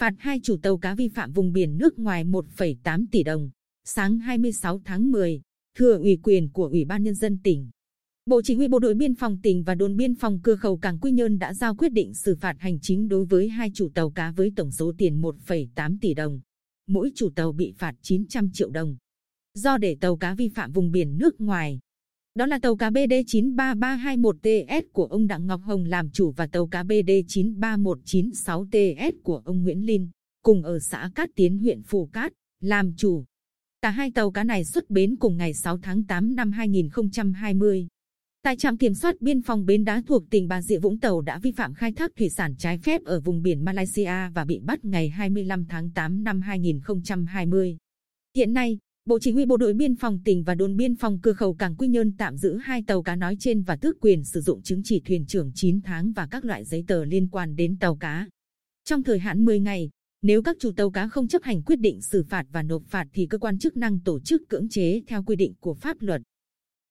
phạt hai chủ tàu cá vi phạm vùng biển nước ngoài 1,8 tỷ đồng. Sáng 26 tháng 10, thừa ủy quyền của Ủy ban Nhân dân tỉnh. Bộ Chỉ huy Bộ đội Biên phòng tỉnh và đồn biên phòng cửa khẩu Cảng Quy Nhơn đã giao quyết định xử phạt hành chính đối với hai chủ tàu cá với tổng số tiền 1,8 tỷ đồng. Mỗi chủ tàu bị phạt 900 triệu đồng. Do để tàu cá vi phạm vùng biển nước ngoài, đó là tàu cá BD 93321TS của ông Đặng Ngọc Hồng làm chủ và tàu cá BD 93196TS của ông Nguyễn Linh, cùng ở xã Cát Tiến huyện Phù Cát, làm chủ. Cả hai tàu cá này xuất bến cùng ngày 6 tháng 8 năm 2020. Tại trạm kiểm soát biên phòng Bến Đá thuộc tỉnh Bà Rịa Vũng Tàu đã vi phạm khai thác thủy sản trái phép ở vùng biển Malaysia và bị bắt ngày 25 tháng 8 năm 2020. Hiện nay, Bộ Chỉ huy Bộ đội Biên phòng tỉnh và đồn biên phòng cửa khẩu Cảng Quy Nhơn tạm giữ hai tàu cá nói trên và tước quyền sử dụng chứng chỉ thuyền trưởng 9 tháng và các loại giấy tờ liên quan đến tàu cá. Trong thời hạn 10 ngày, nếu các chủ tàu cá không chấp hành quyết định xử phạt và nộp phạt thì cơ quan chức năng tổ chức cưỡng chế theo quy định của pháp luật.